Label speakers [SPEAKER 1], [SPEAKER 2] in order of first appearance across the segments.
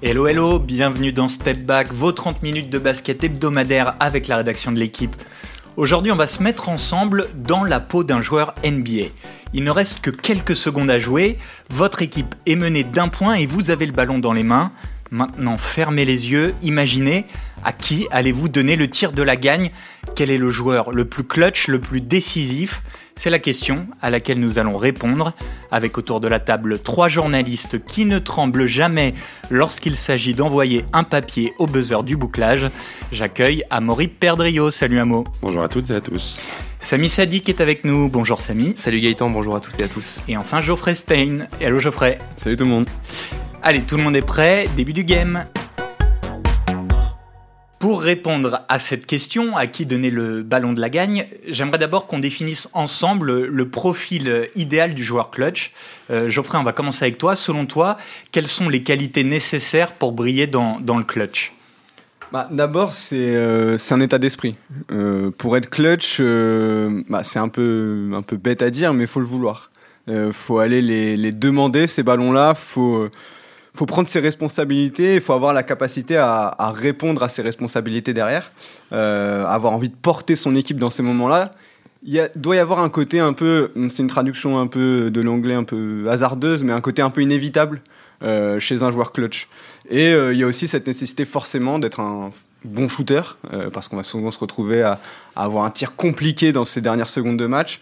[SPEAKER 1] Hello hello, bienvenue dans Step Back, vos 30 minutes de basket hebdomadaire avec la rédaction de l'équipe. Aujourd'hui on va se mettre ensemble dans la peau d'un joueur NBA. Il ne reste que quelques secondes à jouer, votre équipe est menée d'un point et vous avez le ballon dans les mains. Maintenant fermez les yeux, imaginez à qui allez-vous donner le tir de la gagne? Quel est le joueur le plus clutch, le plus décisif? C'est la question à laquelle nous allons répondre avec autour de la table trois journalistes qui ne tremblent jamais lorsqu'il s'agit d'envoyer un papier au buzzer du bouclage. J'accueille Amaury Perdrio. Salut Amo.
[SPEAKER 2] Bonjour à toutes et à tous.
[SPEAKER 1] Samy Sadik est avec nous. Bonjour Samy.
[SPEAKER 3] Salut Gaëtan, bonjour à toutes et à tous.
[SPEAKER 1] Et enfin Geoffrey Stein. Hello Geoffrey.
[SPEAKER 2] Salut tout le monde.
[SPEAKER 1] Allez, tout le monde est prêt, début du game. Pour répondre à cette question, à qui donner le ballon de la gagne, j'aimerais d'abord qu'on définisse ensemble le profil idéal du joueur clutch. Euh, Geoffrey, on va commencer avec toi. Selon toi, quelles sont les qualités nécessaires pour briller dans, le clutch?
[SPEAKER 4] Bah, D'abord, c'est euh, un état d'esprit. Euh, pour être clutch, bah, c'est un peu, un peu bête à dire, mais il faut le vouloir. Il faut aller les, les demander, ces ballons-là. faut faut prendre ses responsabilités, il faut avoir la capacité à, répondre à ses responsabilités derrière, euh, avoir envie de porter son équipe dans ces moments-là. Il doit y avoir un côté un peu, c'est une traduction un peu de l'anglais un peu hasardeuse, mais un côté un peu inévitable euh, chez un joueur clutch. Et euh, il y a aussi cette nécessité forcément d'être un bon shooter, parce qu'on va souvent se retrouver à, à, avoir un tir compliqué dans ces dernières secondes de match.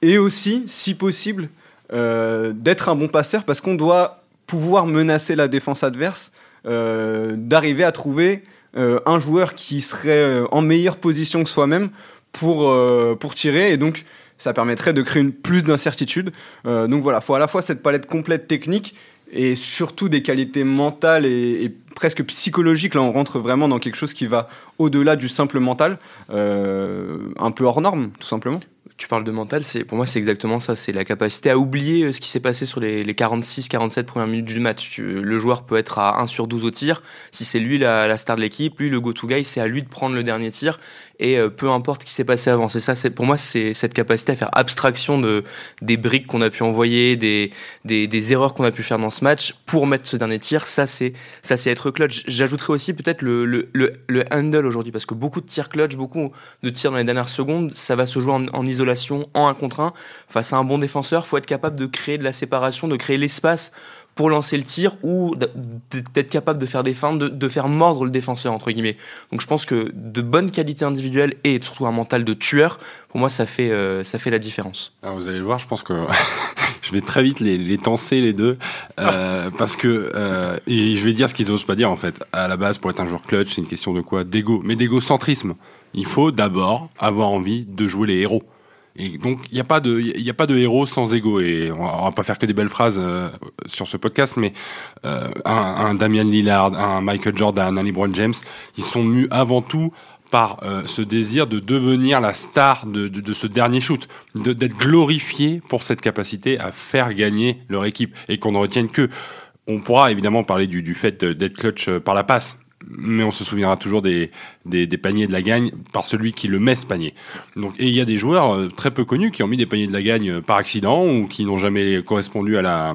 [SPEAKER 4] Et aussi, si possible, d'être un bon passeur, parce qu'on doit pouvoir menacer la défense adverse, euh, d'arriver à trouver euh, un joueur qui serait euh, en meilleure position que soi-même pour, pour tirer. Et donc, ça permettrait de créer une, plus d'incertitude. donc voilà, il faut à la fois cette palette complète technique et surtout des qualités mentales et, et, presque psychologiques. Là, on rentre vraiment dans quelque chose qui va au-delà du simple mental, un peu hors norme, tout simplement
[SPEAKER 3] tu parles de mental, c'est pour moi c'est exactement ça, c'est la capacité à oublier euh, ce qui s'est passé sur les, 46-47 premières minutes du match. le joueur peut être à 1 sur 12 au tir, si c'est lui la, star de l'équipe, lui le go-to guy, c'est à lui de prendre le dernier tir et euh, peu importe ce qui s'est passé avant. C'est ça, c'est pour moi c'est cette capacité à faire abstraction de des briques qu'on a pu envoyer, des des, des erreurs qu'on a pu faire dans ce match pour mettre ce dernier tir. Ça c'est ça c'est être clutch. J'ajouterais aussi peut-être le, le, le, handle aujourd'hui parce que beaucoup de tirs clutch, beaucoup de tirs dans les dernières secondes, ça va se jouer en, en isolation en un contre un face à un bon défenseur, faut être capable de créer de la séparation, de créer l'espace pour lancer le tir ou d'être capable de faire des feintes, de, faire mordre le défenseur entre guillemets. Donc je pense que de bonnes qualités individuelles et surtout un mental de tueur, pour moi ça fait euh, ça fait la différence.
[SPEAKER 2] Alors vous allez le voir, je pense que je vais très vite les, les tenser les deux euh, parce que euh, et je vais dire ce qu'ils n'osent pas dire en fait. À la base, pour être un joueur clutch, c'est une question de quoi? D'ego, mais d'égocentrisme. Il faut d'abord avoir envie de jouer les héros. Et donc, il n'y a pas de, a pas de héros sans ego. Et on va, va pas faire que des belles phrases euh, sur ce podcast, mais euh, un, un, Damian Lillard, un Michael Jordan, un LeBron James, ils sont mus avant tout par euh, ce désir de devenir la star de, de, de ce dernier shoot, d'être glorifié pour cette capacité à faire gagner leur équipe et qu'on ne retienne que. On pourra évidemment parler du, du fait d'être clutch par la passe, mais on se souviendra toujours des, des, paniers de la gagne par celui qui le met ce panier. Donc, et il y a des joueurs euh, très peu connus qui ont mis des paniers de la gagne euh, par accident ou qui n'ont jamais correspondu à la,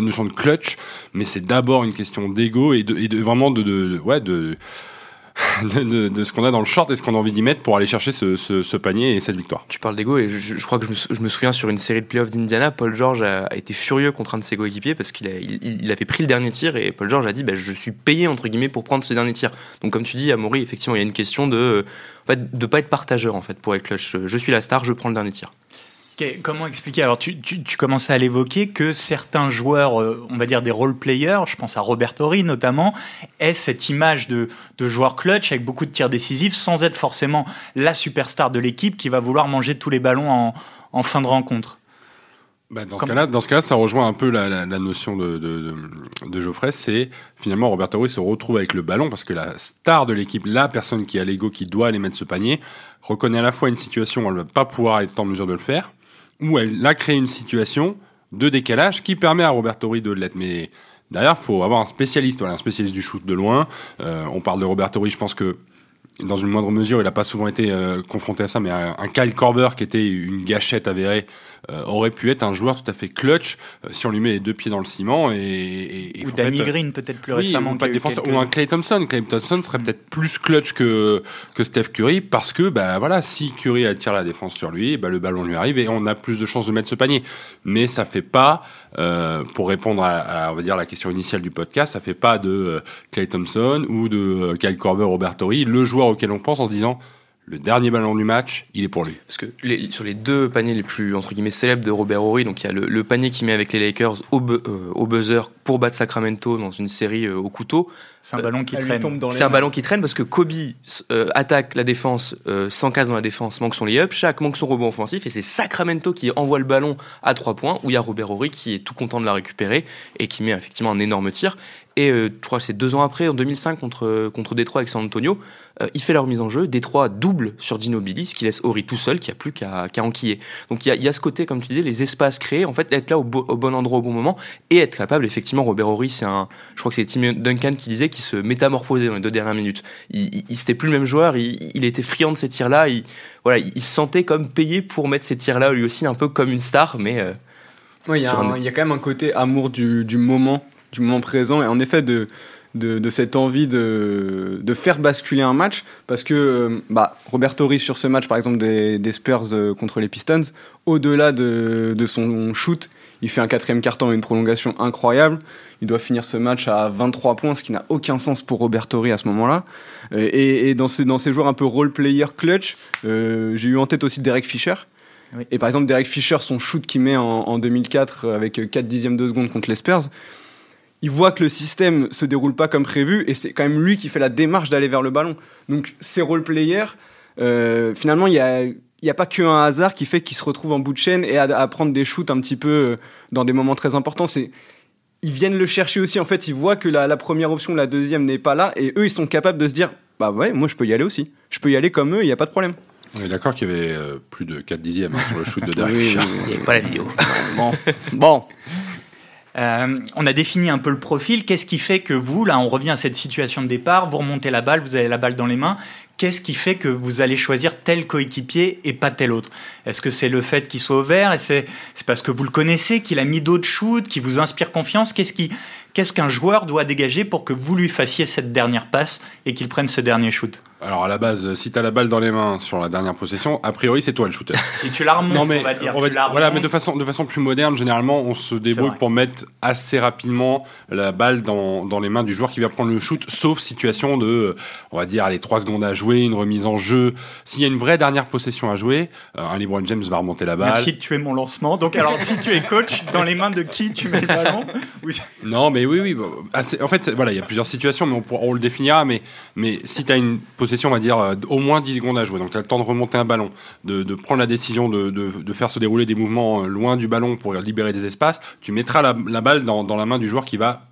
[SPEAKER 2] notion de clutch, mais c'est d'abord une question d'ego et de, de vraiment de ouais, de de, ce qu'on a dans le short et ce qu'on a envie d'y mettre pour aller chercher ce, panier et cette victoire.
[SPEAKER 3] Tu parles d'ego et je, crois que je me, souviens sur une série de playoffs d'Indiana, Paul George a, été furieux contre un de ses coéquipiers parce qu'il il, avait pris le dernier tir et Paul George a dit bah, je suis payé entre guillemets pour prendre ce dernier tir. Donc comme tu dis, Amaury, effectivement, il y a une question de en fait, pas être partageur en fait pour être clutch. Je suis la star, je prends le dernier tir.
[SPEAKER 1] Comment expliquer? Alors, tu, tu, tu, commençais à l'évoquer que certains joueurs, euh, on va dire des role players, je pense à Robert Horry notamment, aient cette image de, de joueur clutch avec beaucoup de tirs décisifs sans être forcément la superstar de l'équipe qui va vouloir manger tous les ballons en, en fin de rencontre.
[SPEAKER 2] Bah dans, ce cas-là, dans ce cas-là, ça rejoint un peu la, la, la notion de, de, de, Geoffrey. C'est finalement Robert Horry se retrouve avec le ballon parce que la star de l'équipe, la personne qui a l'ego, qui doit aller mettre ce panier, reconnaît à la fois une situation où elle ne va pas pouvoir être en mesure de le faire, où elle a créé une situation de décalage qui permet à Robert Torri de l'être. Mais derrière, il faut avoir un spécialiste, voilà, un spécialiste du shoot de loin. Euh, on parle de Robert Torri, je pense que dans une moindre mesure, il n'a pas souvent été euh, confronté à ça, mais un, Kyle Korver qui était une gâchette avérée euh, aurait pu être un joueur tout à fait clutch euh, si on lui met les deux pieds dans le ciment. Et, et- et
[SPEAKER 1] Ou
[SPEAKER 2] fait,
[SPEAKER 1] Danny
[SPEAKER 2] euh,
[SPEAKER 1] Green peut-être plus
[SPEAKER 2] oui,
[SPEAKER 1] récemment.
[SPEAKER 2] ou, pas
[SPEAKER 1] quelques-
[SPEAKER 2] ou un Clay Thompson. Clay Thompson serait peut-être plus clutch que, que Steph Curry parce que bah, voilà, si Curry attire la défense sur lui, bah, le ballon lui arrive et on a plus de chances de mettre ce panier. Mais ça fait pas, euh, pour répondre à, à, on va dire, la question initiale du podcast, ça fait pas de euh, Clay Thompson ou de euh, Kyle Korver, Robert Torrey, le joueur auquel on pense en se disant le dernier ballon du match, il est pour lui.
[SPEAKER 3] Parce que les- sur les deux paniers les plus entre guillemets célèbres de Robert Horry, donc il y a le, le panier qu'il met avec les Lakers au, bu- euh, au buzzer pour battre Sacramento dans une série euh, au couteau.
[SPEAKER 1] C'est un ballon qui traîne.
[SPEAKER 3] C'est un ballon qui traîne parce que Kobe euh, attaque la défense, euh, s'encasse dans la défense, manque son lay-up, Shaq manque son rebond offensif et c'est Sacramento qui envoie le ballon à trois points où il y a Robert Horry qui est tout content de la récupérer et qui met effectivement un énorme tir. Et euh, je crois que c'est deux ans après, en 2005 contre contre Détroit avec San Antonio, euh, il fait leur mise en jeu. Détroit double sur Ginobili, ce qui laisse Horry tout seul, qui a plus qu'à qu'à enquiller. Donc il y y a ce côté, comme tu disais, les espaces créés, en fait, être là au, bo- au bon endroit au bon moment et être capable. Effectivement, Robert Horry, c'est un, je crois que c'est Tim Duncan qui disait qu'il se métamorphosait dans les deux dernières minutes. Il, il, c'était plus le même joueur. Il, il était friand de ces tirs-là. Il, voilà, il, se sentait comme payé pour mettre ces tirs-là, lui aussi un peu comme une star, mais euh,
[SPEAKER 4] Ouais, il y, un- y a quand même un côté amour du, du moment, du moment présent, et en effet de, de, de cette envie de, de faire basculer un match, parce que euh, bah, Robert Torres sur ce match, par exemple, des, des Spurs euh, contre les Pistons, au-delà de, de son shoot, il fait un quatrième carton et une prolongation incroyable. Il doit finir ce match à 23 points, ce qui n'a aucun sens pour Robert Torre à ce moment-là. Euh, Et, et dans, ces, dans ces joueurs un peu role-player clutch, euh, j'ai eu en tête aussi Derek Fisher.
[SPEAKER 1] Oui.
[SPEAKER 4] Et par exemple, Derek Fisher, son shoot qu'il met en, en 2004 avec 4 dixièmes de seconde contre les Spurs, il voit que le système se déroule pas comme prévu et c'est quand même lui qui fait la démarche d'aller vers le ballon. Donc ces role-players, euh, finalement, il y a, il y a pas qu'un hasard qui fait qu'il se retrouve en bout de chaîne et à, à prendre des shoots un petit peu euh, dans des moments très importants. C'est ils viennent le chercher aussi. En fait, ils voient que la, la première option, la deuxième n'est pas là, et eux, ils sont capables de se dire, bah ouais, moi, je peux y aller aussi. Je peux y aller comme eux, il n'y a pas de problème.
[SPEAKER 2] On est d'accord qu'il y avait euh, plus de 4 dixièmes hein, sur le shoot de Derek
[SPEAKER 4] Oui, oui, oui.
[SPEAKER 3] il n'y avait pas la vidéo.
[SPEAKER 4] Bon, bon.
[SPEAKER 1] Euh, on a défini un peu le profil. Qu'est-ce qui fait que vous, là, on revient à cette situation de départ, vous remontez la balle, vous avez la balle dans les mains. Qu'est-ce qui fait que vous allez choisir tel coéquipier et pas tel autre? Est-ce que c'est le fait qu'il soit ouvert et c'est c'est parce que vous le connaissez, qu'il a mis d'autres shoots, qui vous inspire confiance? Qu'est-ce qui qu'est-ce qu'un joueur doit dégager pour que vous lui fassiez cette dernière passe et qu'il prenne ce dernier shoot?
[SPEAKER 2] Alors à la base, si t'as la balle dans les mains sur la dernière possession, a priori c'est toi le shooter.
[SPEAKER 1] Si tu la remontes,
[SPEAKER 2] non mais
[SPEAKER 1] on va dire.
[SPEAKER 2] on va-
[SPEAKER 1] tu la
[SPEAKER 2] voilà, mais de façon de façon plus moderne, généralement on se débrouille pour mettre assez rapidement la balle dans, dans les mains du joueur qui va prendre le shoot, sauf situation de, euh, on va dire, allez 3 secondes à jouer, une remise en jeu. S'il y a une vraie dernière possession à jouer, euh, un LeBron James va remonter la balle.
[SPEAKER 1] Merci de tuer mon lancement. Donc alors, si tu es coach, dans les mains de qui tu mets le ballon Oui.
[SPEAKER 2] Non, mais oui, oui. bon, assez- en fait, voilà, il y a plusieurs situations, mais on, on le définira. Mais, mais si tu as une possession, on va dire, euh, au moins 10 secondes à jouer, donc tu as le temps de remonter un ballon, de, de prendre la décision de, de, de faire se dérouler des mouvements euh, loin du ballon pour libérer des espaces, tu mettras la, la balle dans, dans la main du joueur qui va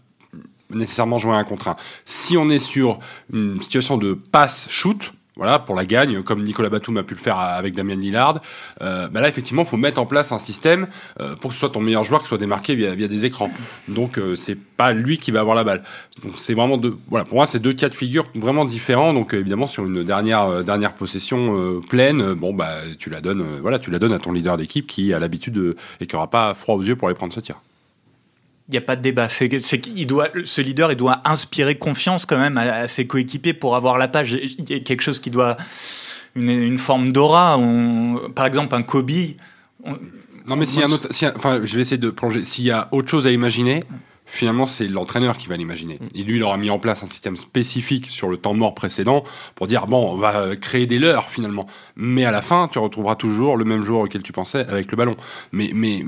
[SPEAKER 2] nécessairement jouer un contre un. Si on est sur une situation de passe-shoot, voilà, pour la gagne, comme Nicolas Batum a pu le faire avec Damien Lillard, euh, bah là, effectivement, il faut mettre en place un système euh, pour que ce soit ton meilleur joueur qui soit démarqué via, via des écrans. Donc, euh, c'est pas lui qui va avoir la balle. Donc, c'est vraiment deux, voilà, pour moi, c'est deux cas de figure vraiment différents. Donc, euh, évidemment, sur une dernière, euh, dernière possession euh, pleine, bon, bah, tu la donnes, voilà, tu la donnes à ton leader d'équipe qui a l'habitude de- et qui aura pas froid aux yeux pour aller prendre ce tir.
[SPEAKER 1] Il n'y a pas de débat. C'est qu'il doit, ce leader, il doit inspirer confiance quand même à, à ses coéquipiers pour avoir la page. Il y a quelque chose qui doit une, une forme d'aura. On- Par exemple, un Kobe. on-
[SPEAKER 2] Non, mais s'il y a un autre, a- enfin, je vais essayer de plonger. S'il y a autre chose à imaginer, finalement, c'est l'entraîneur qui va l'imaginer. Et lui, il aura mis en place un système spécifique sur le temps mort précédent pour dire bon, on va euh, créer des leurs finalement. Mais à la fin, tu retrouveras toujours le même joueur auquel tu pensais avec le ballon. Mais, mais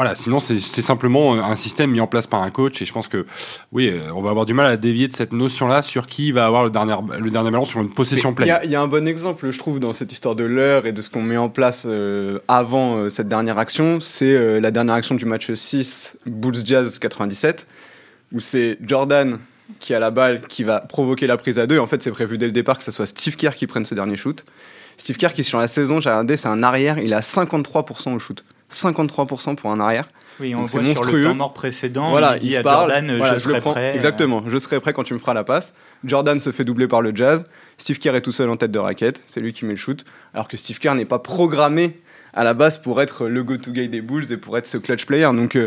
[SPEAKER 2] voilà, sinon c'est simplement euh, un système mis en place par un coach. Et je pense que oui, euh, on va avoir du mal à dévier de cette notion-là sur qui va avoir le dernier, le dernier ballon sur une possession
[SPEAKER 4] Il y,
[SPEAKER 2] pleine.
[SPEAKER 4] a- il y a un bon exemple, je trouve, dans cette histoire de l'heure et de ce qu'on met en place euh, avant euh, cette dernière action. C'est euh, la dernière action du match 6, Bulls Jazz 97, où c'est Jordan qui a la balle, qui va provoquer la prise à deux. En fait, c'est prévu dès le départ que ce soit Steve Kerr qui prenne ce dernier shoot. Steve Kerr, qui sur la saison, j'ai regardé, c'est un arrière, il a 53% au shoot. 53% pour un arrière.
[SPEAKER 1] Oui, on voit
[SPEAKER 4] c'est
[SPEAKER 1] sur le
[SPEAKER 4] monstrueux.
[SPEAKER 1] temps mort précédent.
[SPEAKER 4] Voilà,
[SPEAKER 1] il dit
[SPEAKER 4] il se
[SPEAKER 1] à
[SPEAKER 4] parle.
[SPEAKER 1] Jordan,
[SPEAKER 4] Voilà,
[SPEAKER 1] je serai
[SPEAKER 4] prends.
[SPEAKER 1] prêt.
[SPEAKER 4] Exactement, je serai prêt quand tu me feras la passe. Jordan se fait doubler par le Jazz. Steve Kerr est tout seul en tête de raquette. C'est lui qui met le shoot. Alors que Steve Kerr n'est pas programmé à la base pour être le go-to-guy des Bulls et pour être ce clutch player. Donc euh,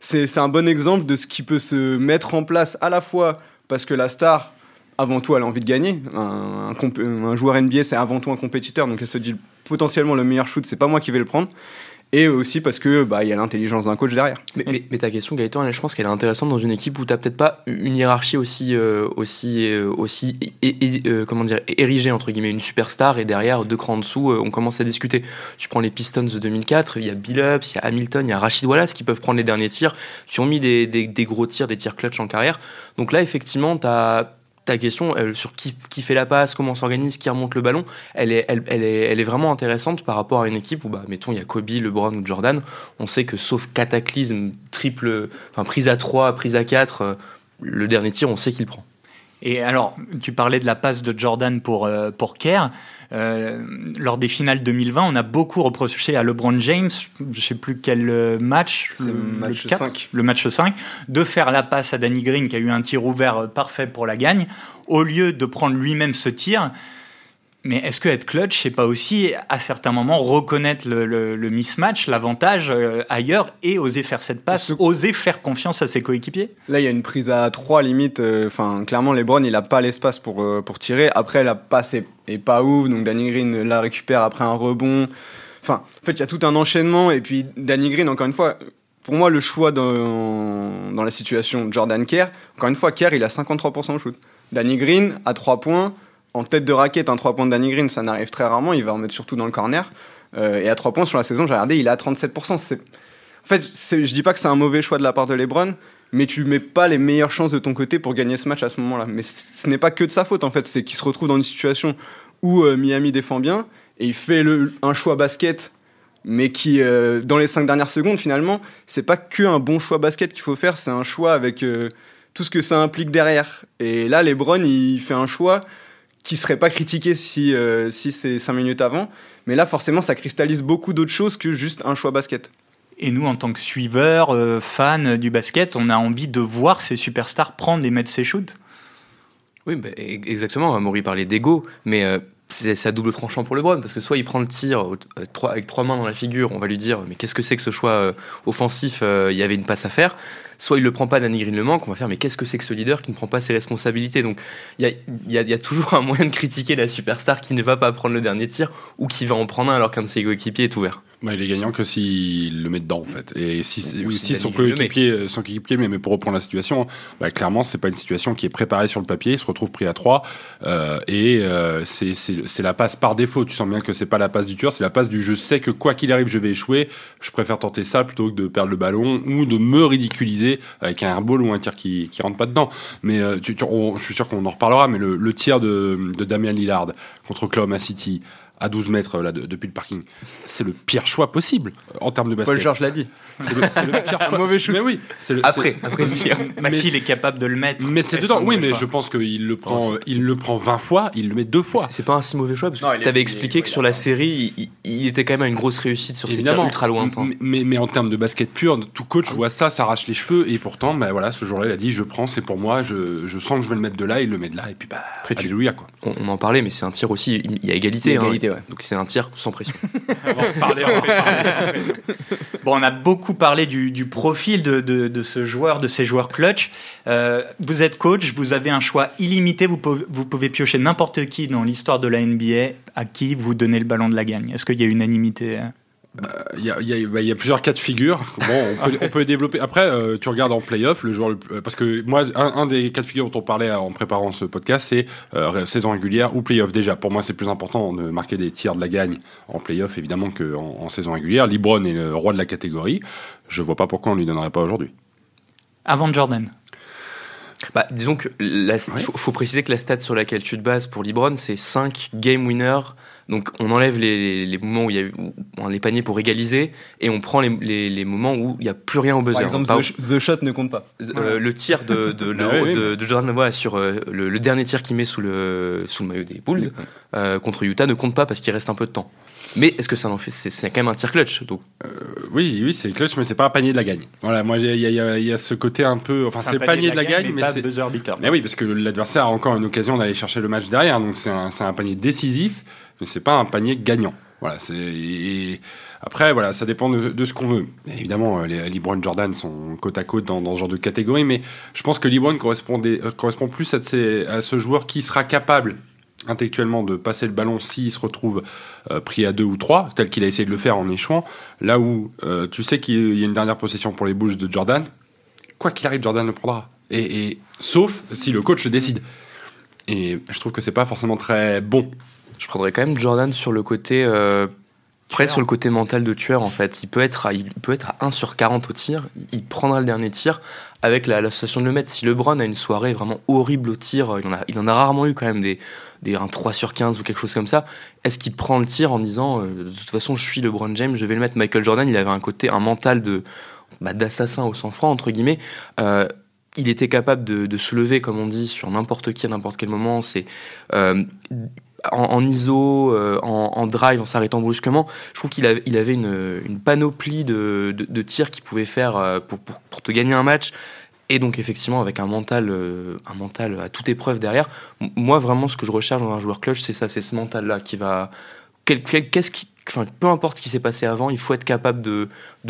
[SPEAKER 4] c'est un bon exemple de ce qui peut se mettre en place à la fois parce que la star, avant tout, elle a envie de gagner. Un, un joueur NBA, c'est avant tout un compétiteur, donc elle se dit potentiellement le meilleur shoot, c'est pas moi qui vais le prendre et aussi parce que bah il y a l'intelligence d'un coach derrière.
[SPEAKER 3] Mais, ta question Gaëtan, je pense qu'elle est intéressante dans une équipe où tu peut-être pas une hiérarchie aussi euh, aussi euh, aussi euh, comment dire érigée entre guillemets une superstar et derrière deux crans en dessous on commence à discuter. Tu prends les Pistons de 2004, il y a Billups, il y a Hamilton, il y a Rachid Wallace qui peuvent prendre les derniers tirs, qui ont mis des, des gros tirs, des tirs clutch en carrière. Donc là effectivement tu as ta question sur qui, qui, fait la passe, comment s'organise, qui remonte le ballon, elle est, elle, est, elle est vraiment intéressante par rapport à une équipe où, bah, mettons, il y a Kobe, LeBron ou Jordan. On sait que sauf cataclysme, triple, enfin, prise à 3, prise à 4, euh, le dernier tir, on sait qu'il prend.
[SPEAKER 1] Et alors, tu parlais de la passe de Jordan pour, euh, pour Kerr. Euh, lors des finales 2020, on a beaucoup reproché à LeBron James, je ne sais plus quel euh, match,
[SPEAKER 4] le, match 5.
[SPEAKER 1] le match 5, de faire la passe à Danny Green qui a eu un tir ouvert parfait pour la gagne, au lieu de prendre lui-même ce tir. Mais est-ce que être clutch, c'est pas aussi à certains moments reconnaître le, mismatch, l'avantage euh, ailleurs et oser faire cette passe, oser faire confiance à ses coéquipiers?
[SPEAKER 4] Là, il y a une prise à trois limites. Euh, enfin, clairement, LeBron, il a pas l'espace pour, euh, pour tirer. Après, la passe est, pas ouf, donc Danny Green la récupère après un rebond. Enfin, en fait, il y a tout un enchaînement. Et puis, Danny Green, encore une fois, pour moi, le choix dans, dans la situation Jordan Kerr, encore une fois, Kerr, il a 53% de shoot. Danny Green, à 3 points en tête de raquette, un 3 points de Danny Green, ça n'arrive très rarement. Il va en mettre surtout dans le corner. Euh, et à 3 points sur la saison, j'ai regardé, il est à 37%. C'est... En fait, je dis pas que c'est un mauvais choix de la part de LeBron, mais tu mets pas les meilleures chances de ton côté pour gagner ce match à ce moment-là. Mais ce n'est pas que de sa faute, en fait. C'est qu'il se retrouve dans une situation où euh, Miami défend bien et il fait un choix basket mais qui, euh, dans les 5 dernières secondes, finalement, c'est pas que un bon choix basket qu'il faut faire, c'est un choix avec tout ce que ça implique derrière. Et là, LeBron, il fait un choix qui serait pas critiqué si, euh, si c'est 5 minutes avant. Mais là, forcément, ça cristallise beaucoup d'autres choses que juste un choix basket.
[SPEAKER 1] Et nous, en tant que suiveurs, euh, fans du basket, on a envie de voir ces superstars prendre et mettre ses shoots.
[SPEAKER 3] Oui, bah, e-, exactement. Maury parlait d'ego, mais euh, c'est à double tranchant pour LeBron parce que soit il prend le tir avec trois mains dans la figure, on va lui dire mais qu'est-ce que c'est que ce choix offensif Il y avait une passe à faire soit il le prend pas, Danny Green le manque, on va faire mais qu'est-ce que c'est que ce leader qui ne prend pas ses responsabilités? Donc il y a, toujours un moyen de critiquer la superstar qui ne va pas prendre le dernier tir ou qui va en prendre un alors qu'un de ses coéquipiers est ouvert.
[SPEAKER 2] Bah, il est gagnant que s'il le met dedans en fait. Et si, si, son coéquipier euh, son coéquipier mais, mais pour reprendre la situation, bah, clairement c'est pas une situation qui est préparée sur le papier. Il se retrouve pris à 3 euh, et euh, c'est la passe par défaut. Tu sens bien que c'est pas la passe du tueur, c'est la passe du je sais que quoi qu'il arrive je vais échouer. Je préfère tenter ça plutôt que de perdre le ballon ou de me ridiculiser avec un airball ou un tir qui qui rentre pas dedans. Mais tu, je suis sûr qu'on en reparlera. Mais le, tir de, de Damien Lillard contre Oklahoma City à 12 mètres là, depuis le parking. C'est le pire choix possible en termes de basket.
[SPEAKER 4] Paul George l'a dit.
[SPEAKER 2] C'est le, le, pire choix.
[SPEAKER 4] mauvais shoot.
[SPEAKER 2] Mais oui.
[SPEAKER 3] après, après le tir.
[SPEAKER 1] Maxil est capable de le mettre.
[SPEAKER 2] Mais c'est dedans. Oui, mais je pense qu'il le prend, il le prend 20 fois, il le met deux fois.
[SPEAKER 3] C'est pas un si mauvais choix parce que tu avais expliqué que sur la série, il, était quand même à une grosse réussite sur ses tirs ultra lointains.
[SPEAKER 2] Mais, mais, en termes de basket pur, tout coach voit ça, s'arrache les cheveux et pourtant, bah, voilà, ce jour-là, il a dit je prends, c'est pour moi, je, je, sens que je vais le mettre de là, il le met de là et puis bah, alléluia quoi.
[SPEAKER 3] On, en parlait, mais c'est un tir aussi, il y a égalité. Donc c'est un tir sans pression.
[SPEAKER 1] bon, on a beaucoup parlé du, profil de, ce joueur, de ces joueurs clutch. Euh, vous êtes coach, vous avez un choix illimité, vous pouvez, vous pouvez piocher n'importe qui dans l'histoire de la NBA à qui vous donnez le ballon de la gagne? Est-ce qu'il y a unanimité hein
[SPEAKER 2] il bah, y, a, y, bah, y, a, plusieurs cas de figure. Bon, on peut, on peut les développer. Après, euh, tu regardes en playoff, le joueur, euh, parce que moi, un, un, des cas de figure dont on parlait en préparant ce podcast, c'est euh, saison régulière ou playoff. Déjà, pour moi, c'est plus important de marquer des tirs de la gagne en playoff, évidemment, qu'en en saison régulière. Libron est le roi de la catégorie. Je vois pas pourquoi on lui donnerait pas aujourd'hui.
[SPEAKER 1] Avant Jordan.
[SPEAKER 3] Bah, disons que il faut, préciser que la stat sur laquelle tu te bases pour Libron, c'est 5 game winners. Donc on enlève les, les, moments où il y a les paniers pour égaliser et on prend les, les moments où il n'y a plus rien au buzzer.
[SPEAKER 4] Par exemple, the, shot ne compte pas.
[SPEAKER 3] Euh, le tir de, de, de, de Jordan Noah sur euh, le, dernier tir qu'il met sous le, sous le maillot des Bulls euh, contre Utah ne compte pas parce qu'il reste un peu de temps. Mais est-ce que ça en fait C'est quand même un tir clutch. Donc?
[SPEAKER 2] oui, oui, c'est clutch, mais c'est pas un panier de la gagne. Voilà, moi il y, y, a ce côté un peu. Enfin, c'est panier de la, gagne, mais, c'est
[SPEAKER 1] buzzer
[SPEAKER 2] Mais oui, parce que l'adversaire a encore une occasion d'aller chercher le match derrière, donc c'est un, un, panier décisif, mais c'est pas un panier gagnant. Voilà, Après, voilà, ça dépend de, ce qu'on veut. évidemment, les LeBron Jordan sont côte à côte dans, ce genre de catégorie, mais je pense que LeBron correspondait, correspond plus à, ce joueur qui sera capable intellectuellement de passer le ballon s'il se retrouve euh, pris à deux ou trois, tel qu'il a essayé de le faire en échouant. Là où euh, tu sais qu'il y a une dernière possession pour les bouges de Jordan, quoi qu'il arrive, Jordan le prendra. Et, sauf si le coach décide. Et je trouve que c'est pas forcément très bon.
[SPEAKER 3] Je prendrais quand même Jordan sur le côté euh, sur le côté mental de tueur, en fait, il peut être à, il peut être à 1 sur 40 au tir, il prendra le dernier tir avec l'association de le mettre. Si LeBron a une soirée vraiment horrible au tir, il en a, il en a rarement eu quand même des, des un 3 sur 15 ou quelque chose comme ça. Est-ce qu'il prend le tir en disant euh, de toute façon, je suis LeBron James, je vais le mettre Michael Jordan Il avait un côté, un mental de bah, d'assassin au sang-froid, entre guillemets. Euh, il était capable de, de, se lever, comme on dit, sur n'importe qui à n'importe quel moment. C'est euh, en, ISO, euh, en, drive, en s'arrêtant brusquement, je trouve qu'il avait, une, panoplie de, de, tirs qu'il pouvait faire euh, pour, pour, pour, te gagner un match. Et donc effectivement avec un mental, euh, un mental à toute épreuve derrière. Moi vraiment ce que je recherche dans un joueur clutch, c'est ça, c'est ce mental-là qui va. Qu'est-ce qui, peu importe ce qui s'est passé avant, il faut être capable de,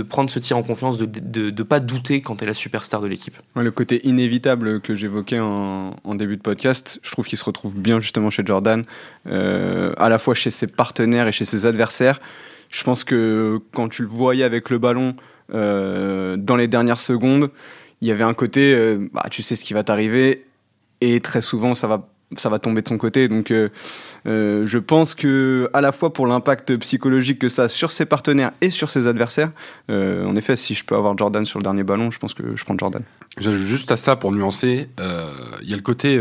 [SPEAKER 3] prendre ce tir en confiance, de ne pas douter quand tu es la superstar de l'équipe.
[SPEAKER 4] le côté inévitable que j'évoquais en, en, début de podcast, je trouve qu'il se retrouve bien justement chez Jordan, euh, à la fois chez ses partenaires et chez ses adversaires. Je pense que quand tu le voyais avec le ballon euh, dans les dernières secondes, il y avait un côté, euh, bah, tu sais ce qui va t'arriver, et très souvent ça va ça va tomber de son côté. Donc, euh, euh, je pense que à la fois pour l'impact psychologique que ça a sur ses partenaires et sur ses adversaires, euh, en effet, si je peux avoir Jordan sur le dernier ballon, je pense que je prends Jordan.
[SPEAKER 2] J'ajoute juste à ça pour nuancer, il y a le côté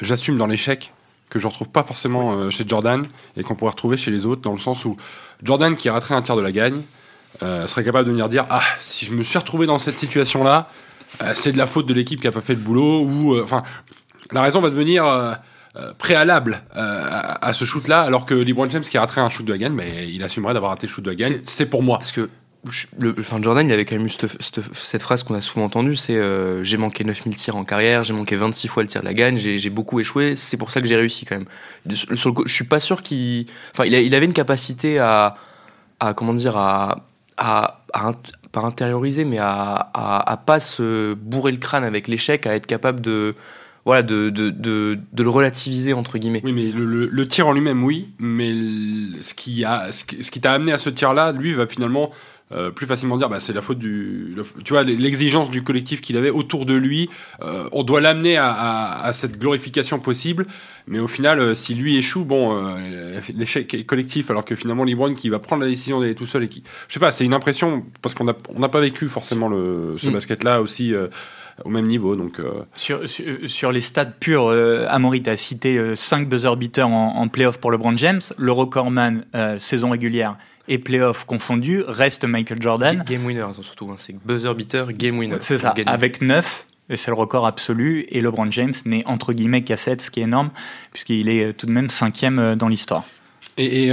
[SPEAKER 2] j'assume dans l'échec que je retrouve pas forcément chez Jordan et qu'on pourrait retrouver chez les autres, dans le sens où Jordan qui raterait un tiers de la gagne serait capable de venir dire ah si je me suis retrouvé dans cette situation là c'est de la faute de l'équipe qui a pas fait le boulot ou enfin la raison va devenir euh, euh, préalable euh, à, ce shoot-là, alors que LeBron James qui a raté un shoot de la gagne, mais il assumerait d'avoir raté le shoot de la gagne. C'est pour moi.
[SPEAKER 3] Parce que le, enfin Jordan, il avait quand même eu cette, phrase qu'on a souvent entendue, c'est j'ai manqué 9000 tirs en carrière, j'ai manqué 26 fois le tir de la gagne, j'ai beaucoup échoué, c'est pour ça que j'ai réussi quand même. je suis pas sûr qu'il... Enfin, il, avait une capacité à, à comment dire, à, à, à, pas intérioriser, mais à, à, à, pas se bourrer le crâne avec l'échec, à être capable de voilà, de, de, de, de, le relativiser, entre guillemets.
[SPEAKER 2] Oui, mais le, le, tir en lui-même, oui, mais ce qui, a, ce qui t'a amené à ce tir-là, lui, va finalement euh, plus facilement dire bah, c'est la faute du. tu vois, l'exigence du collectif qu'il avait autour de lui, euh, on doit l'amener à, à, à, cette glorification possible, mais au final, euh, si lui échoue, bon, l'échec est collectif, alors que finalement, LeBron qui va prendre la décision d'aller tout seul et qui. Je sais pas, c'est une impression, parce qu'on n'a on n'a pas vécu forcément le, ce mm. basket-là aussi au même niveau. Donc, euh.
[SPEAKER 1] sur, sur, les stats purs, euh, Amaury a cité 5 euh, buzzer beaters en, en playoff pour LeBron James. Le recordman saison régulière et playoff confondus reste Michael Jordan.
[SPEAKER 3] Game winner, surtout. Hein, c'est buzzer beater, game winner.
[SPEAKER 1] C'est ça, avec 9. Et c'est le record absolu. Et LeBron James n'est entre guillemets qu'à 7, ce qui est énorme, puisqu'il est tout de même cinquième dans l'histoire.
[SPEAKER 2] Et,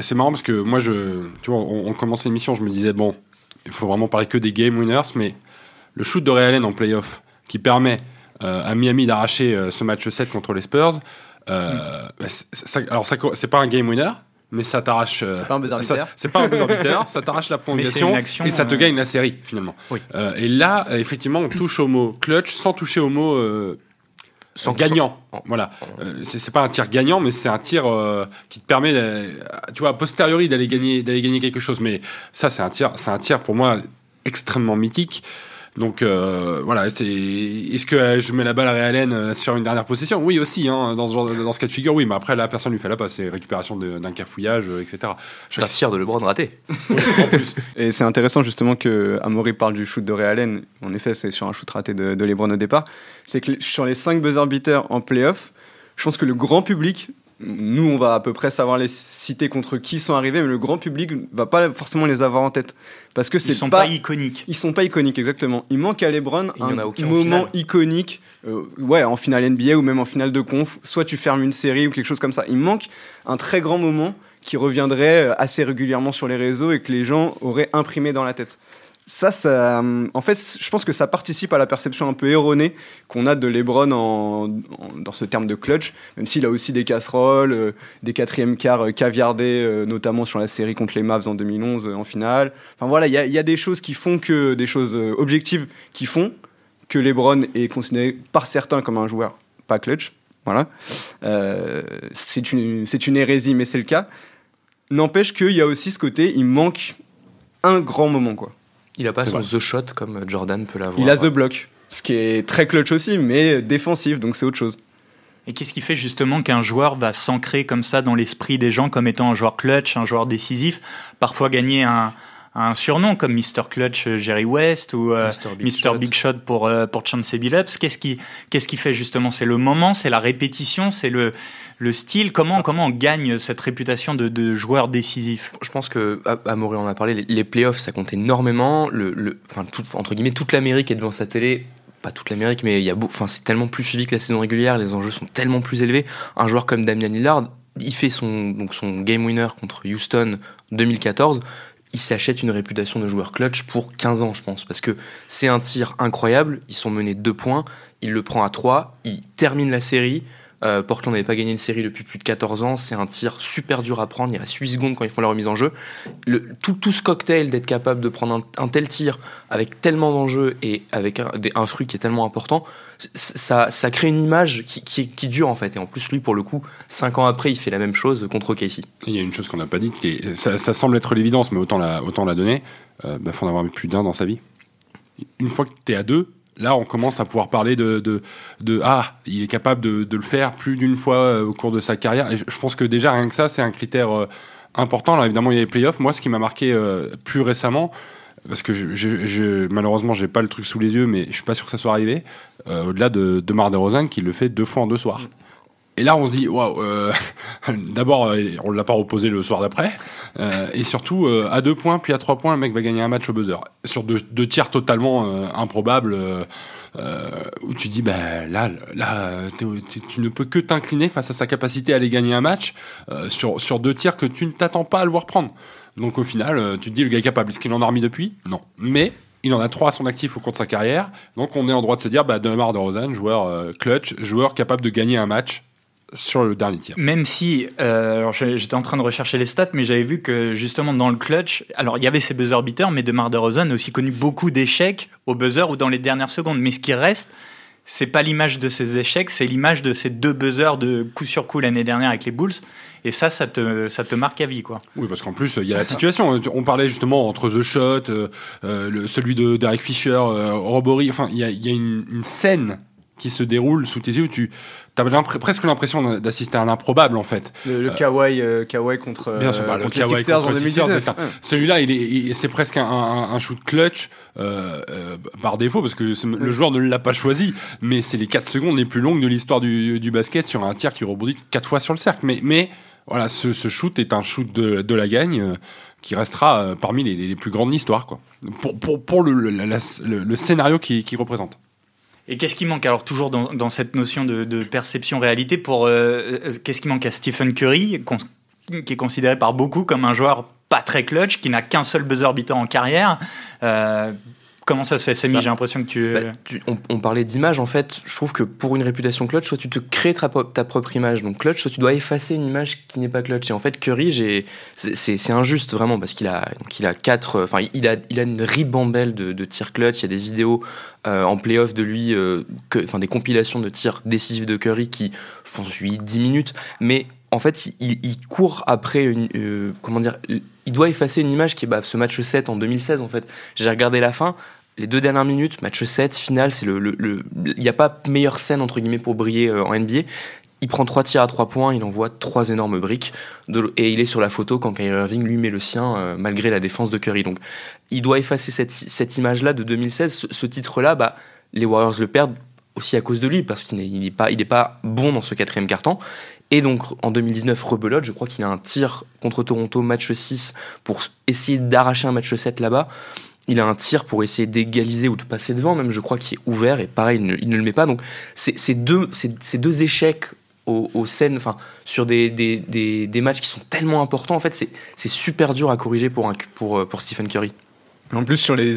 [SPEAKER 2] c'est marrant parce que moi, je, tu vois, on, on commençait l'émission, je me disais, bon, il faut vraiment parler que des game winners, mais le shoot de Ray Allen en playoff qui permet euh, à Miami d'arracher euh, ce match 7 contre les Spurs. Euh, bah, alors, c'est pas un game winner, mais ça t'arrache.
[SPEAKER 3] c'est pas un buzzer
[SPEAKER 2] C'est pas un buzzer ça t'arrache la prolongation et ça te gagne la série finalement. et là, effectivement, on touche au mot clutch sans toucher au mot sans, gagnant. Voilà. c'est pas un tir gagnant, mais c'est un tir qui te permet, tu vois, a posteriori d'aller gagner, d'aller gagner quelque chose. Mais ça, c'est un tir, c'est un tir pour moi extrêmement mythique. Donc euh, voilà, c'est est-ce que euh, je mets la balle à Ray euh, sur une dernière possession? Oui aussi, hein, dans ce genre, dans ce cas de figure, oui. Mais après, la personne lui fait la passe, c'est récupération d'un cafouillage, etc.
[SPEAKER 3] Je tir de LeBron raté.
[SPEAKER 4] Et c'est intéressant justement que Amaury parle du shoot de Ray En effet, c'est sur un shoot raté de, de LeBron au départ. C'est que sur les 5 buzzer beaters en playoff, je pense que le grand public nous, on va à peu près savoir les citer contre qui sont arrivés, mais le grand public va pas forcément les avoir en tête. Parce que c'est
[SPEAKER 1] Ils sont pas, iconiques.
[SPEAKER 4] Ils sont pas iconiques, exactement. Il manque à LeBron un moment iconique, euh, ouais, en finale NBA ou même en finale de conf. Soit tu fermes une série ou quelque chose comme ça. Il manque un très grand moment qui reviendrait euh, assez régulièrement sur les réseaux et que les gens auraient imprimé dans la tête. Ça, ça, en fait, je pense que ça participe à la perception un peu erronée qu'on a de LeBron en, dans ce terme de clutch, même s'il a aussi des casseroles, euh, des quatrièmes quarts euh, caviardés, euh, notamment sur la série contre les Mavs en 2011 en finale. Enfin voilà, il y a, des choses qui font que, des choses objectives qui font que LeBron est considéré par certains comme un joueur pas clutch. Voilà. c'est une, une hérésie, mais c'est le cas. N'empêche qu'il y a aussi ce côté, il manque un grand moment, quoi.
[SPEAKER 3] Il a pas son The Shot comme Jordan peut l'avoir.
[SPEAKER 4] Il a The Block, ce qui est très clutch aussi, mais défensif, donc c'est autre chose.
[SPEAKER 1] Et qu'est-ce qui fait justement qu'un joueur va s'ancrer comme ça dans l'esprit des gens comme étant un joueur clutch, un joueur décisif, parfois gagner un, un surnom comme Mr. Clutch euh, Jerry West ou euh, Mr. Big, Shot. pour euh, pour Chance Billups. Qu'est-ce qui qu'est-ce qui fait justement? C'est le moment, c'est la répétition, c'est le le style. Comment comment on gagne cette réputation de, de joueur décisif?
[SPEAKER 3] Je pense que à, Maury en a parlé. Les, playoffs, ça compte énormément. Le, le enfin tout, entre guillemets toute l'Amérique est devant sa télé pas toute l'Amérique, mais il y a enfin c'est tellement plus suivi que la saison régulière, les enjeux sont tellement plus élevés. Un joueur comme Damian Lillard, il fait son donc son game winner contre Houston 2014 il s'achète une réputation de joueur clutch pour 15 ans, je pense. Parce que c'est un tir incroyable. Ils sont menés deux points. Il le prend à 3. Il termine la série. Euh, Portland n'avait pas gagné une série depuis plus de 14 ans. C'est un tir super dur à prendre. Il reste 8 secondes quand ils font la remise en jeu. Tout, ce cocktail d'être capable de prendre un, tel tir avec tellement d'enjeux et avec un, fruit qui est tellement important, ça, crée une image qui, dure en fait. Et en plus, lui, pour le coup, 5 ans après, il fait la même chose contre Casey.
[SPEAKER 2] Il y a une chose qu'on n'a pas dit, qui ça, ça, semble être l'évidence, mais autant la, autant donner. Il euh, bah, faut en avoir plus d'un dans sa vie. Une fois que tu es à deux, Là, on commence à pouvoir parler de, de, ah, il est capable de, de le faire plus d'une fois euh, au cours de sa carrière. Je pense que déjà rien que ça, c'est un critère euh, important. Alors évidemment, il y a les playoffs. Moi, ce qui m'a marqué euh, plus récemment, parce que je, je, je malheureusement, j'ai pas le truc sous les yeux, mais je suis pas sûr que ça soit arrivé. Au-delà de, de Mar de Rosanne, qui le fait deux fois en deux soirs. Et là, on se dit, waouh, euh, d'abord, euh, on ne l'a pas reposé le soir d'après. Euh, et surtout, à deux points, puis à trois points, le mec va gagner un match au buzzer. Sur deux, deux tirs totalement improbables, où tu dis, bah, là, là tu ne peux que t'incliner face à sa capacité à aller gagner un match sur, sur deux tirs que tu ne t'attends pas à le voir prendre. Donc au final, tu te dis, le gars est capable. Est-ce qu'il en a remis depuis? Non. Mais il en a trois à son actif au cours de sa carrière. Donc on est en droit de se dire, bah, Demar de Rosanne, joueur clutch, joueur capable de gagner un match sur le dernier tir.
[SPEAKER 1] Même si, euh, alors j'étais en train de rechercher les stats, mais j'avais vu que justement dans le clutch, alors il y avait ces buzzer beaters, mais DeMar DeRozan a aussi connu beaucoup d'échecs au buzzer ou dans les dernières secondes. Mais ce qui reste, c'est pas l'image de ces échecs, c'est l'image de ces deux buzzers de coup sur coup l'année dernière avec les Bulls. Et ça, ça te, ça te marque à vie, quoi.
[SPEAKER 2] Oui, parce qu'en plus, il y a la situation. On parlait justement entre The Shot, euh, euh le, celui de Derek Fisher, euh, Robbery. Enfin, il y a, y a une, une, scène qui se déroule sous tes yeux où tu T'as presque l'impression d'assister à un improbable en fait.
[SPEAKER 4] Le, le euh, Kawhi, contre, Bien sûr, bah, le les Sixers en 2019.
[SPEAKER 2] Celui-là, il est, c'est presque un, un, shoot clutch euh, euh, par défaut parce que le joueur ne l'a pas choisi, mais c'est les 4 secondes les plus longues de l'histoire du, du, basket sur un tir qui rebondit 4 fois sur le cercle. Mais, mais voilà, ce, ce shoot est un shoot de, de la gagne euh, qui restera euh, parmi les, les, plus grandes de l'histoire quoi. Pour, pour, pour le, le, le scénario qui, qui représente.
[SPEAKER 1] Et qu'est-ce qui manque alors toujours dans, cette notion de, de perception réalité pour euh, euh, qu'est-ce qui manque à Stephen Curry qui est considéré par beaucoup comme un joueur pas très clutch qui n'a qu'un seul buzzer beater en carrière euh, Comment ça se fait, Samy bah, J'ai l'impression que tu...
[SPEAKER 3] Bah, on, parlait d'image, en fait. Je trouve que pour une réputation clutch, soit tu te crées ta, ta, propre image, donc clutch, soit tu dois effacer une image qui n'est pas clutch. Et en fait, Curry, c'est injuste vraiment parce qu'il a, il a quatre, enfin, il a, il a une ribambelle de, de tirs clutch. Il y a des vidéos euh, en playoff de lui, euh, enfin, des compilations de tirs décisifs de Curry qui font 8-10 minutes, mais en fait, il, court après une, euh, comment dire, il doit effacer une image qui est bah, ce match 7 en 2016 en fait. J'ai regardé la fin, les deux dernières minutes, match 7, finale, c'est le, il n'y a pas meilleure scène entre guillemets pour briller euh, en NBA. Il prend trois tirs à trois points, il envoie trois énormes briques et il est sur la photo quand Kyrie Irving lui met le sien euh, malgré la défense de Curry. Donc il doit effacer cette, image-là de 2016. Ce, titre-là, bah, les Warriors le perdent aussi à cause de lui parce qu'il n'est il pas bon dans ce quatrième carton. Et donc en 2019, rebelote, je crois qu'il a un tir contre Toronto, match 6, pour essayer d'arracher un match 7 là-bas. Il a un tir pour essayer d'égaliser ou de passer devant, même je crois qu'il est ouvert, et pareil, il ne, le met pas. Donc c'est deux, échecs aux, scènes, enfin, sur des, matchs qui sont tellement importants, en fait, c'est super dur à corriger pour Stephen Curry.
[SPEAKER 4] En plus, sur les,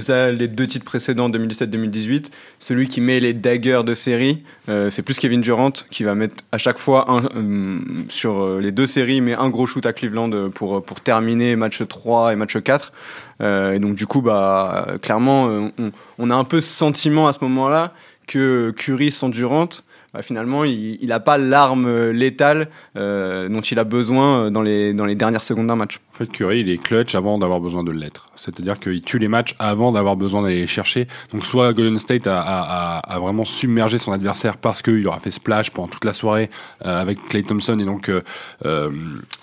[SPEAKER 4] deux titres précédents, 2017-2018, celui qui met les daggers de série, euh, c'est plus Kevin Durant qui va mettre à chaque fois un, euh, sur euh, les deux séries, mais un gros shoot à Cleveland pour, pour terminer match 3 et match 4. et donc, du coup, bah, clairement, on, on, a un peu ce sentiment à ce moment-là que Curry sans Durant, bah, finalement, il n'a pas l'arme euh, létale euh, dont il a besoin euh, dans les, dans les dernières secondes d'un match.
[SPEAKER 2] En fait, Curry, il est clutch avant d'avoir besoin de l'être. C'est-à-dire qu'il tue les matchs avant d'avoir besoin d'aller les chercher. Donc, soit Golden State a, a, a, vraiment submergé son adversaire parce qu'il aura fait splash pendant toute la soirée avec Clay Thompson. Et donc, euh,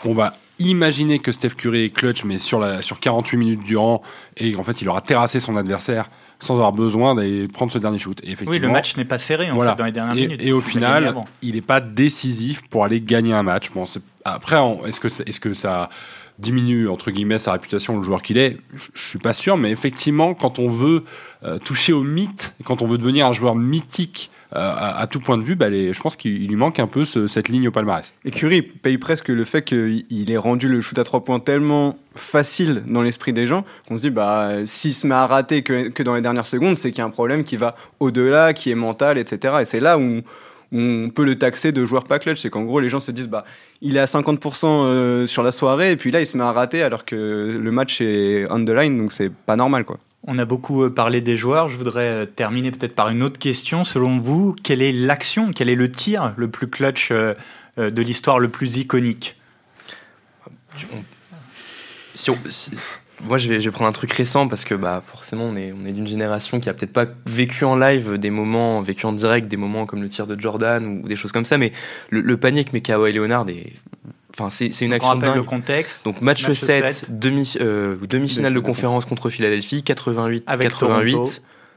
[SPEAKER 2] on va imaginer que Steph Curry est clutch, mais sur, la, sur 48 minutes durant, et en fait, il aura terrassé son adversaire sans avoir besoin d'aller prendre ce dernier shoot.
[SPEAKER 1] Et effectivement, oui, le match n'est pas serré en fait, dans les dernières
[SPEAKER 2] et,
[SPEAKER 1] minutes.
[SPEAKER 2] Et au final, il n'est pas décisif pour aller gagner un match. Bon, après, est-ce que, est -ce que ça diminue entre guillemets sa réputation le joueur qu'il est je, suis pas sûr mais effectivement quand on veut euh, toucher au mythe quand on veut devenir un joueur mythique euh, à, tout point de vue, bah, je pense qu'il lui manque un peu cette ligne au palmarès.
[SPEAKER 4] Et Curry paye presque le fait qu'il ait rendu le shoot à trois points tellement facile dans l'esprit des gens qu'on se dit bah s'il se met à rater que, dans les dernières secondes, c'est qu'il y a un problème qui va au-delà, qui est mental, etc. Et c'est là où on peut le taxer de joueur pas clutch. C'est qu'en gros, les gens se disent, bah, il est à 50% euh, sur la soirée, et puis là, il se met à rater alors que le match est on the line, donc c'est pas normal, quoi.
[SPEAKER 1] On a beaucoup euh, parlé des joueurs. Je voudrais euh, terminer peut-être par une autre question. Selon vous, quelle est l'action, quel est le tir le plus clutch euh, de l'histoire, le plus iconique?
[SPEAKER 3] Si Moi, je vais, je vais, prendre un truc récent parce que bah, forcément, on est, on est d'une génération qui a peut-être pas vécu en live des moments, vécu en direct des moments comme le tir de Jordan ou des choses comme ça. Mais le, panier que met Kawhi Leonard est Enfin, c'est, une action
[SPEAKER 1] dingue. le contexte.
[SPEAKER 3] Donc match, 7, demi, euh, demi-finale de conférence contre Philadelphie, 88 avec 88 Toronto.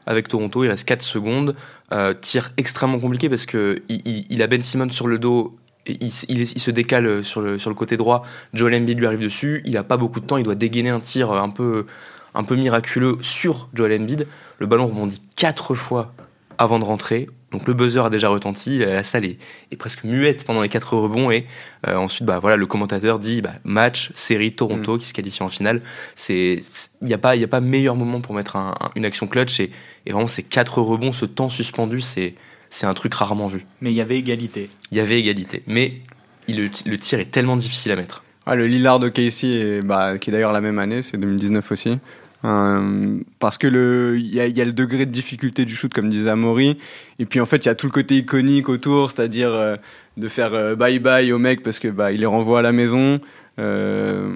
[SPEAKER 3] avec Toronto, il reste 4 secondes. Euh, tir extrêmement compliqué parce que il, a Ben Simmons sur le dos. Il, il, se décale sur le, sur le côté droit. Joel Embiid lui arrive dessus. Il n'a pas beaucoup de temps. Il doit dégainer un tir un peu, un peu miraculeux sur Joel Embiid. Le ballon rebondit 4 fois avant de rentrer. Donc le buzzer a déjà retenti, la salle est, presque muette pendant les quatre rebonds et euh, ensuite bah voilà le commentateur dit bah, match série Toronto mm. qui se qualifie en finale. C'est il n'y a pas il a pas meilleur moment pour mettre une action clutch et, vraiment ces quatre rebonds, ce temps suspendu, c'est c'est un truc rarement vu.
[SPEAKER 1] Mais il y avait égalité.
[SPEAKER 3] Il y avait égalité, mais le, tir est tellement difficile à mettre.
[SPEAKER 4] Ah, le Lillard de Casey, bah, qui est d'ailleurs la même année, c'est 2019 aussi. Euh, parce que le il y, a le degré de difficulté du shoot comme disait Amaury et puis en fait il y a tout le côté iconique autour c'est-à-dire euh, de faire euh, bye bye au mec parce que bah il les renvoie à la maison euh,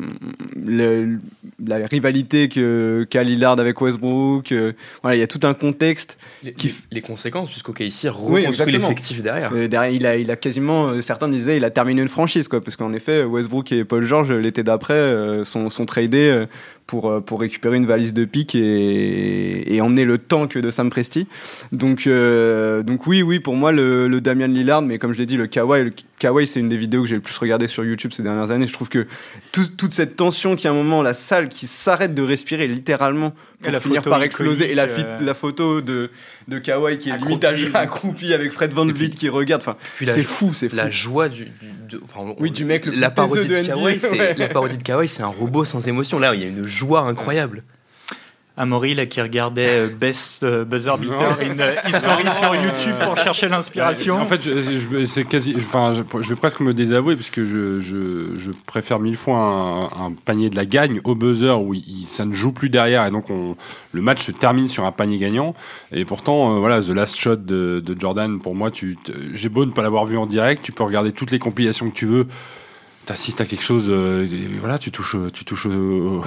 [SPEAKER 4] la rivalité que qu'a Lillard avec Westbrook. Euh, voilà, il y a tout un contexte.
[SPEAKER 3] Les, qui les, conséquences, puisqu'au ici reconstruit l'effectif derrière.
[SPEAKER 4] Euh, derrière. Il a, il a quasiment, certains disaient, il a terminé une franchise, quoi, parce qu'en effet, Westbrook et Paul George l'été d'après sont, sont tradés pour, pour récupérer une valise de pique et, et emmener le tank de Sam Presti. Donc, donc oui, oui, pour moi, le, le Damian Lillard, mais comme je l'ai dit, le Kawhi, le Kawhi, c'est une des vidéos que j'ai le plus regardé sur YouTube ces dernières années. Je trouve que toute cette tension qui, à un moment, la salle qui s'arrête de respirer littéralement pour la finir par exploser. Et la, euh, la photo de, de Kawhi qui est limite accroupi avec Fred Van Vliet qui regarde. Enfin, c'est fou, c'est fou.
[SPEAKER 3] La joie du,
[SPEAKER 4] oui, du mec,
[SPEAKER 3] la parodie de, Kawhi, c'est la parodie de Kawhi, c'est un robot sans émotion. Là, il y a une joie incroyable.
[SPEAKER 1] Amaury là qui regardait euh, Best euh, Buzzer Beater in euh, History sur YouTube pour chercher l'inspiration.
[SPEAKER 2] En fait, je, c'est quasi, enfin, je, vais presque me désavouer parce que je, je préfère mille fois un, panier de la gagne au buzzer où ça ne joue plus derrière et donc on, le match se termine sur un panier gagnant. Et pourtant, voilà, The Last Shot de, de Jordan, pour moi, tu, j'ai beau ne pas l'avoir vu en direct, tu peux regarder toutes les compilations que tu veux t'assistes à quelque chose, euh, voilà, tu touches, tu touches au,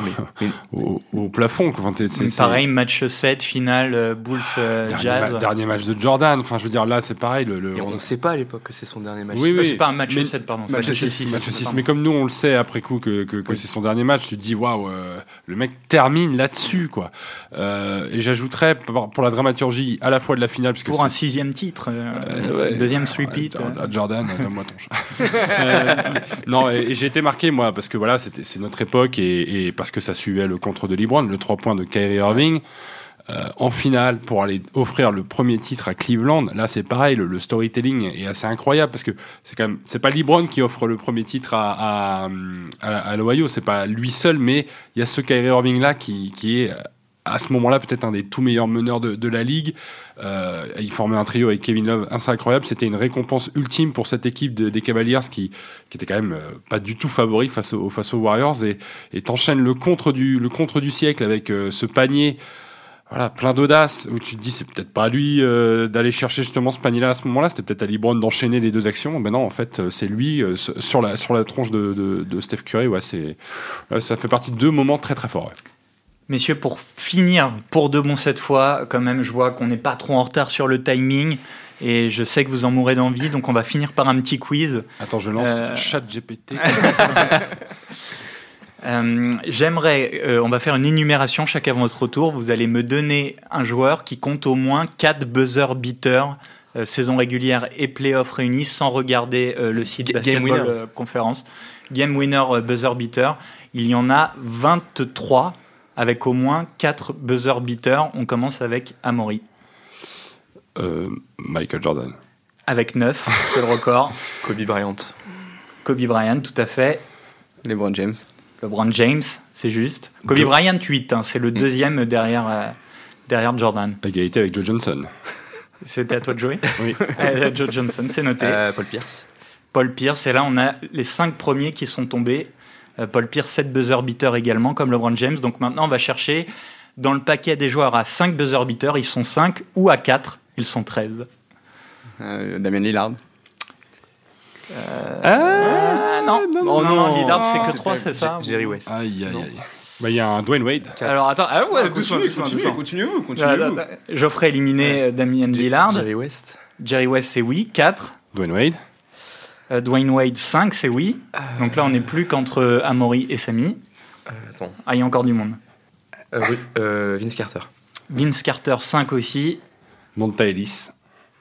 [SPEAKER 2] au, plafond. Enfin,
[SPEAKER 1] pareil, match 7, finale, euh, Bulls euh,
[SPEAKER 2] dernier
[SPEAKER 1] Jazz.
[SPEAKER 2] dernier match de Jordan. Enfin, je veux dire, là, c'est pareil. Le,
[SPEAKER 3] on ne sait pas à l'époque que c'est son dernier match.
[SPEAKER 1] Oui, oui. C'est pas un match 7, pardon.
[SPEAKER 2] Match, 6. Match 6. Mais comme nous, on le sait après coup que, que, c'est son dernier match, tu te dis, waouh, le mec termine là-dessus, quoi. et j'ajouterais, pour la dramaturgie, à la fois de la finale. Parce
[SPEAKER 1] pour un sixième titre, deuxième sweep
[SPEAKER 2] Jordan, donne-moi ton chat. non, et, j'ai été marqué, moi, parce que voilà, c'est notre époque et, parce que ça suivait le contre de LeBron, le 3 points de Kyrie Irving. Euh, en finale pour aller offrir le premier titre à Cleveland. Là, c'est pareil, le, storytelling est assez incroyable parce que c'est quand même c'est pas LeBron qui offre le premier titre à à, à, l'Ohio, c'est pas lui seul, mais il y a ce Kyrie Irving là qui, qui est à ce moment-là peut-être un des tout meilleurs meneurs de, la ligue. Euh, il formait un trio avec Kevin Love incroyable. C'était une récompense ultime pour cette équipe de- des Cavaliers qui, qui était quand même euh, pas du tout favori face, aux Warriors. Et t'enchaînes le contre du, le contre du siècle avec euh, ce panier voilà, plein d'audace, où tu te dis c'est peut-être pas à lui d'aller chercher justement ce panier-là à ce moment-là, c'était peut-être à LeBron d'enchaîner les deux actions. Ben non, en fait, c'est lui sur la tronche de, Steph Curry. Ouais, c'est ça fait partie de deux moments très très forts.
[SPEAKER 1] Messieurs, pour finir, pour de bon cette fois, quand même, je vois qu'on n'est pas trop en retard sur le timing. Et je sais que vous en mourrez d'envie, donc on va finir par un petit quiz.
[SPEAKER 2] Attends, je lance
[SPEAKER 1] Euh.
[SPEAKER 2] chat GPT.
[SPEAKER 1] Euh, J'aimerais, euh, on va faire une énumération chacun à votre tour. Vous allez me donner un joueur qui compte au moins 4 buzzer beaters, euh, saison régulière et playoff réunis, sans regarder euh, le site
[SPEAKER 3] game
[SPEAKER 1] Basketball euh, Conférence. Game winner euh, buzzer beater. Il y en a 23 avec au moins 4 buzzer beaters. On commence avec Amaury.
[SPEAKER 2] Euh, Michael Jordan.
[SPEAKER 1] Avec 9, c'est le record.
[SPEAKER 3] Kobe Bryant.
[SPEAKER 1] Kobe Bryant, tout à fait.
[SPEAKER 4] LeBron James.
[SPEAKER 1] LeBron James, c'est juste. Kobe
[SPEAKER 2] Deux.
[SPEAKER 1] Bryant, 8, hein, c'est le deuxième derrière, euh, derrière Jordan.
[SPEAKER 2] Égalité avec Joe Johnson.
[SPEAKER 1] C'était à toi de jouer
[SPEAKER 2] Oui.
[SPEAKER 1] Euh, Joe Johnson, c'est noté.
[SPEAKER 3] Euh, Paul Pierce.
[SPEAKER 1] Paul Pierce, et là on a les 5 premiers qui sont tombés. Euh, Paul Pierce, 7 buzzer beaters également, comme LeBron James. Donc maintenant on va chercher dans le paquet des joueurs à 5 buzzer beaters, ils sont 5, ou à 4, ils sont 13.
[SPEAKER 4] Euh, Damien Lillard.
[SPEAKER 1] Ah non, non,
[SPEAKER 4] non,
[SPEAKER 1] non,
[SPEAKER 4] non.
[SPEAKER 1] Lillard c'est que
[SPEAKER 4] C'était
[SPEAKER 1] 3, c'est ça
[SPEAKER 3] Jerry West.
[SPEAKER 2] Aïe, aïe, aïe. Bah, Il y a un Dwayne Wade.
[SPEAKER 1] Alors attends, ah ouais, doucement,
[SPEAKER 4] continuez,
[SPEAKER 1] doucement,
[SPEAKER 4] continuez,
[SPEAKER 1] doucement.
[SPEAKER 4] continuez-vous,
[SPEAKER 1] Attends,
[SPEAKER 4] continuez-vous.
[SPEAKER 1] attends. Geoffrey éliminé euh, Damien Lillard.
[SPEAKER 3] Jerry West.
[SPEAKER 1] Jerry West, c'est oui. 4.
[SPEAKER 2] Dwayne Wade.
[SPEAKER 1] Euh, Dwayne Wade, 5, c'est oui. Donc là, on n'est plus qu'entre Amaury et Samy.
[SPEAKER 3] Euh, attends.
[SPEAKER 1] Ah, il y a encore du monde.
[SPEAKER 3] Euh, euh, Vince Carter.
[SPEAKER 1] Vince Carter, 5 aussi.
[SPEAKER 2] Monta Ellis.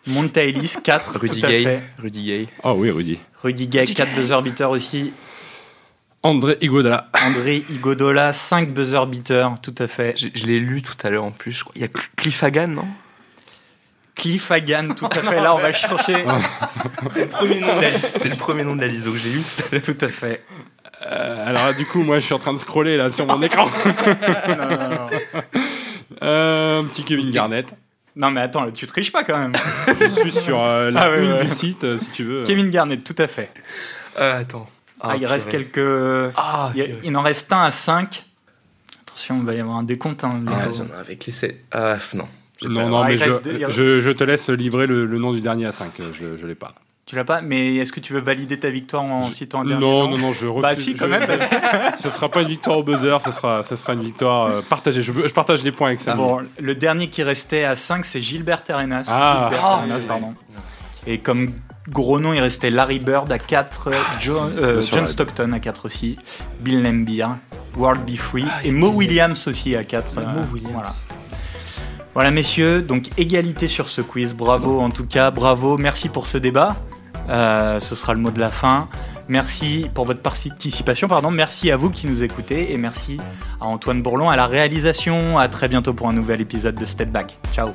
[SPEAKER 1] Monta Ellis, 4.
[SPEAKER 3] Rudy
[SPEAKER 1] tout à
[SPEAKER 3] Gay.
[SPEAKER 1] fait.
[SPEAKER 3] Rudy Gay.
[SPEAKER 2] Oh oui, Rudy.
[SPEAKER 1] Rudy Gay, 4 buzzer beaters aussi.
[SPEAKER 2] André Iguodala.
[SPEAKER 1] André Igodola, 5 buzzer beaters, tout à fait.
[SPEAKER 3] Je, je l'ai lu tout à l'heure en plus. je crois. Il y a Cl- Cliff Hagan, non?
[SPEAKER 1] Cliff Hagan, tout à fait. Là, on va chercher.
[SPEAKER 3] C'est le premier nom de la liste. C'est le premier nom de la liste donc j'ai lu.
[SPEAKER 1] tout à fait.
[SPEAKER 2] Euh, alors là, du coup, moi, je suis en train de scroller là sur mon écran.
[SPEAKER 1] Non, non, non.
[SPEAKER 2] Euh, un petit Kevin Garnett.
[SPEAKER 1] Non, mais attends, tu triches pas quand même.
[SPEAKER 2] Je suis sur euh, la
[SPEAKER 1] Ah ouais,
[SPEAKER 2] une
[SPEAKER 1] ouais.
[SPEAKER 2] du site, euh, si tu veux.
[SPEAKER 1] Kevin Garnett, tout à fait.
[SPEAKER 3] Euh, attends.
[SPEAKER 1] Ah, il reste quelques.
[SPEAKER 3] Ah,
[SPEAKER 1] Il, en reste un à 5. Attention, il va y avoir un décompte. hein,
[SPEAKER 3] Ah, avec les 7. Ah, f- non.
[SPEAKER 2] Non, non,
[SPEAKER 1] Ah,
[SPEAKER 2] mais je, je, je te laisse livrer le, le nom du dernier à 5. Je, je l'ai pas.
[SPEAKER 1] Tu l'as pas Mais est-ce que tu veux valider ta victoire en citant un dernier
[SPEAKER 2] Non,
[SPEAKER 1] nom
[SPEAKER 2] non, non, je refuse.
[SPEAKER 1] Bah si, quand
[SPEAKER 2] je-
[SPEAKER 1] même.
[SPEAKER 2] Ce sera pas une victoire au buzzer, ce sera, ce sera une victoire euh, partagée. Je, je partage les points avec ça.
[SPEAKER 1] Bon, le dernier qui restait à 5, c'est Gilbert Arenas.
[SPEAKER 2] Ah.
[SPEAKER 1] Gilbert
[SPEAKER 3] Ah,
[SPEAKER 1] Arenas,
[SPEAKER 3] oui,
[SPEAKER 1] pardon.
[SPEAKER 3] oui.
[SPEAKER 1] Et comme gros nom, il restait Larry Bird à 4, John, euh, John. Stockton à 4 aussi, Bill Lambier, World Be Free et Mo Williams aussi à 4.
[SPEAKER 3] Ah, Mo Williams.
[SPEAKER 1] Voilà. Voilà, messieurs, donc égalité sur ce quiz. Bravo en tout cas, bravo. Merci pour ce débat. Euh, ce sera le mot de la fin. Merci pour votre participation. Pardon. Merci à vous qui nous écoutez et merci à Antoine Bourlon à la réalisation. À très bientôt pour un nouvel épisode de Step Back. Ciao.